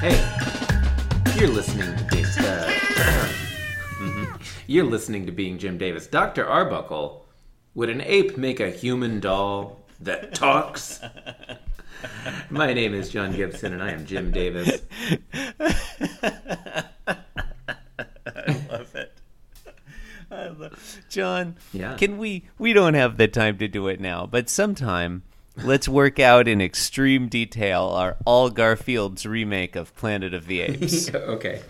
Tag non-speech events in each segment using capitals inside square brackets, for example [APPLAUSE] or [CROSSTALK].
Hey, you're listening to Being, uh, [LAUGHS] mhm. You're listening to Being Jim Davis. Dr. Arbuckle, would an ape make a human doll that [LAUGHS] talks? My name is John Gibson, and I am Jim Davis. [LAUGHS] I love it. I love John. Yeah. Can we? We don't have the time to do it now, but sometime let's work out in extreme detail our All Garfield's remake of Planet of the [LAUGHS] Apes. okay.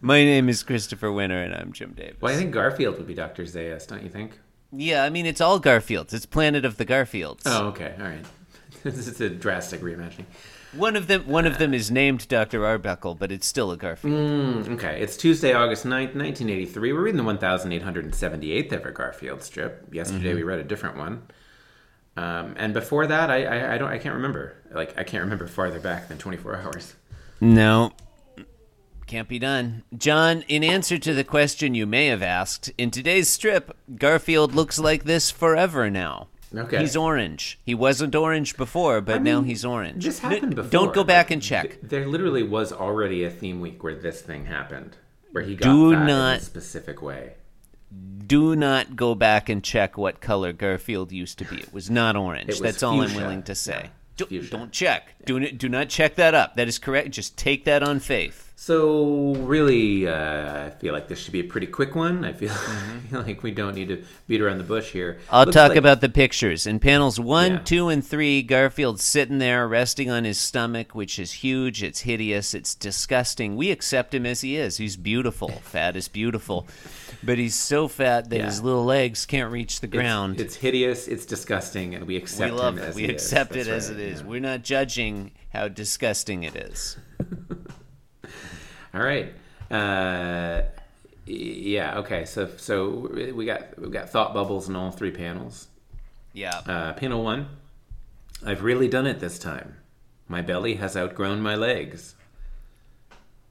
My name is Christopher Winter, and I'm Jim Davis. Well, I think Garfield would be Dr. Zaius, don't you think? Yeah, I mean it's all Garfields. It's Planet of the Garfields. Oh, okay. All right. [LAUGHS] this is a drastic reimagining. One of them. One of them is named Dr. Arbuckle, but it's still a Garfield. Mm, okay, it's Tuesday, August 9th, 1983. We're reading the 1878th ever Garfield strip. Yesterday we read a different one. Um, and before that, I, I, I don't I can't remember. Like I can't remember farther back than 24 hours. No. Can't be done. John, in answer to the question you may have asked, in today's strip, Garfield looks like this forever now. Okay. He's orange. He wasn't orange before, but I now he's orange. This happened before. Don't go back Like, and check. th- there literally was already a theme week where this thing happened, where he got Do fat in a specific way. Do not go back and check what color Garfield used to be. It was not orange. was That's all I'm willing to say. Yeah, Do, don't check. Do, do not check that up. That is correct. Just take that on faith. So really, uh, I feel like this should be a pretty quick one. I feel, [LAUGHS] Mm-hmm. I feel like we don't need to beat around the bush here. I'll Looks talk like- about the pictures. In panels one, Yeah. two, and three, Garfield's sitting there resting on his stomach, which is huge. It's hideous. It's disgusting. We accept him as he is. He's beautiful. [LAUGHS] Fat is beautiful. But he's so fat that Yeah. his little legs can't reach the It's- ground. It's, hideous. It's disgusting, and we we accept love him it. as We he accept it That's as right, it is. yeah. We're not judging how disgusting it is. [LAUGHS] All right. Uh, yeah. Okay. So so we got we got thought bubbles in all three panels. Yeah. Uh, panel one. I've really done it this time. My belly has outgrown my legs.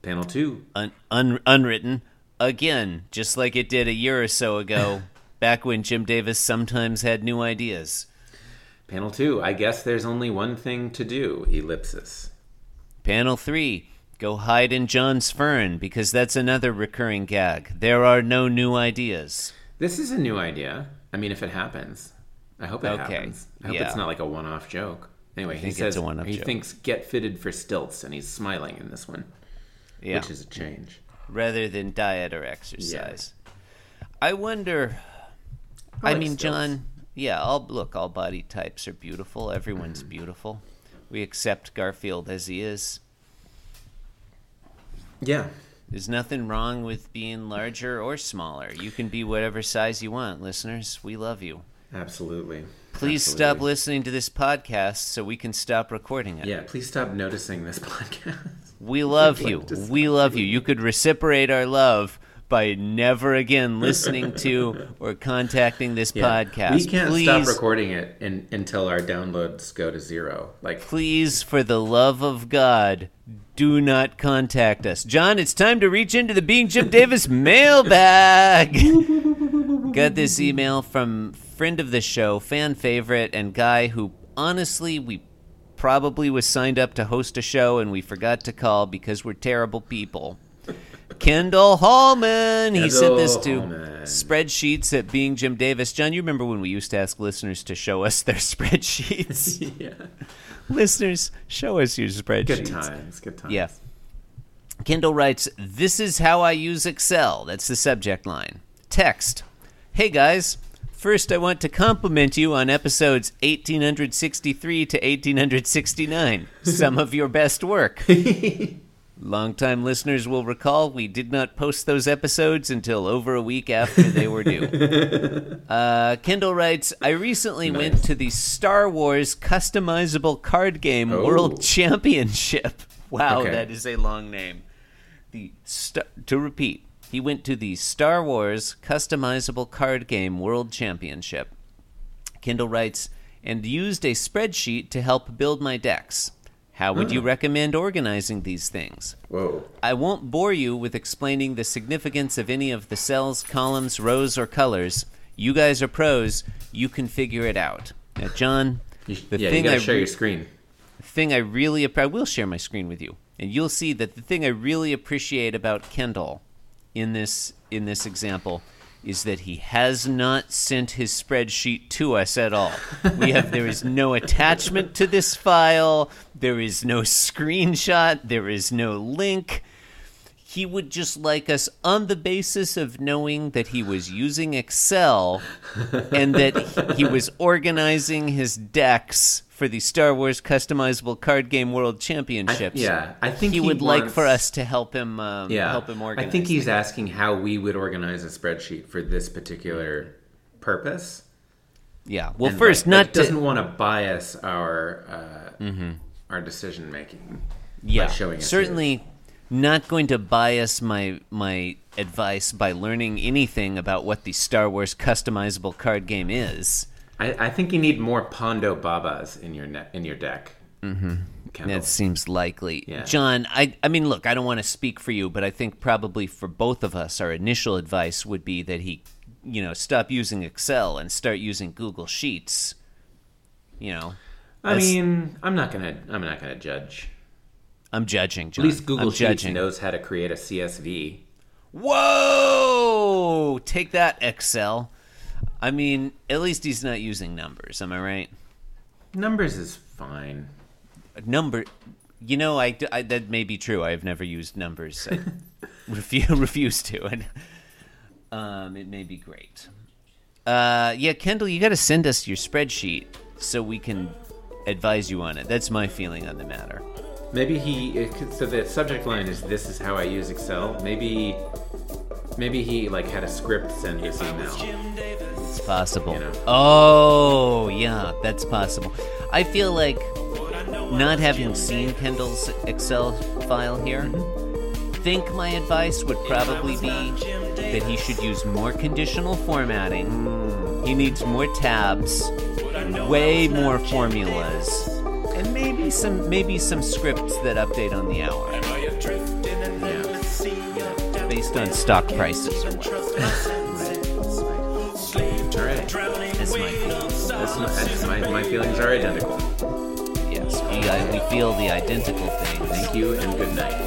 Panel two. Un- un- unwritten again, just like it did a year or so ago, [LAUGHS] back when Jim Davis sometimes had new ideas. Panel two. I guess there's only one thing to do. Ellipsis. Panel three. Go hide in John's fern because that's another recurring gag. There are no new ideas. This is a new idea. I mean, if it happens, I hope it Okay, happens. I hope yeah. it's not like a one-off joke. Anyway, he says he joke. thinks get fitted for stilts, and he's smiling in this one, Yeah. which is a change. Rather than diet or exercise. I wonder. I I, like mean, stilts. John. Yeah. All look. All body types are beautiful. Everyone's Mm-hmm. beautiful. We accept Garfield as he is. Yeah, There's nothing wrong with being larger or smaller. You can be whatever size you want, listeners. We love you. absolutely. Please stop listening to this podcast so we can stop recording it. Yeah, please stop noticing this [LAUGHS] podcast. We love [LAUGHS] you. We love you. You could reciprocate our love by never again listening to [LAUGHS] or contacting this Yeah. podcast. We can't please, stop recording it in, until our downloads go to zero. Like, please, for the love of God, do not contact us. John, it's time to reach into the Being Jim Davis [LAUGHS] mailbag. [LAUGHS] Got this email from friend of the show, fan favorite, and guy who honestly we probably was signed up to host a show and we forgot to call because we're terrible people. Kendall Hallman. He sent this to Hallman. spreadsheets at Being Jim Davis. John, you remember when we used to ask listeners to show us their [LAUGHS] spreadsheets? [LAUGHS] yeah, listeners, show us your spreadsheets. good times, good times. Yeah. Kendall writes, This is how I use Excel. That's the subject line. Text Hey guys, first I want to compliment you on episodes 1863 to 1869. [LAUGHS] Some of your best work. Longtime listeners will recall we did not post those episodes until over a week after they were due. [LAUGHS] Uh, Kendall writes, I recently went to the Star Wars customizable card game Oh. World Championship. [LAUGHS] Wow, Okay. that is a long name. The star- to repeat, he went to the Star Wars customizable card game World Championship. Kendall writes, and used a spreadsheet to help build my decks. How would you ah. recommend organizing these things? Whoa. I won't bore you with explaining the significance of any of the cells, columns, rows, or colors. You guys are pros. You can figure it out. Now, John, the yeah, thing you gotta I share re- your screen. the thing I really I will share my screen with you. And you'll see that the thing I really appreciate about Kendall in this in this example is that he has not sent his spreadsheet to us at all. We have there is no attachment to this file, there is no screenshot, there is no link. He would just like us on the basis of knowing that he was using Excel and that he was organizing his decks for the Star Wars customizable card game world championships. yeah, I think he, he would like for us to help him um, Yeah, help him organize. I think he's things. asking how we would organize a spreadsheet for this particular purpose. Yeah. Well, And, first, like, not like, to, doesn't want to bias our uh, our decision making. yeah, showing us certainly not going to bias my my advice by learning anything about what the Star Wars customizable card game is. I, I think you need more Ponda Babas in your ne- in your deck. Mm-hmm. That seems likely. Yeah. John, I I mean, look, I don't want to speak for you, but I think probably for both of us, our initial advice would be that he, you know, stop using Excel and start using Google Sheets. You know, I mean, I'm not gonna I'm not gonna judge. I'm judging. John. At least Google I'm Sheets judging. knows how to create a CSV. Whoa! Take that, Excel. I mean, at least he's not using numbers. Am I right? Numbers is fine. Number, you know, I, I- that may be true. I've never used numbers. I [LAUGHS] refuse [LAUGHS] refuse to, and [LAUGHS] um, it may be great. Uh, yeah, Kendall, you got to send us your spreadsheet so we can advise you on it. That's my feeling on the matter. Maybe he. So the subject line is "This is how I use Excel." Maybe, maybe he like had a script send this email. It's possible. You know. Oh, yeah, that's possible. I feel like not having seen Kendall's Excel file here, mm-hmm. think my advice would probably be that he should use more conditional formatting. Mm. He needs more tabs, way more formulas, and maybe some maybe some scripts that update on the hour based on stock prices or whatever. All right. That's my. That's my, that's my, my feelings are identical. Yes, we, I, we feel the identical thing. Thank you and good night.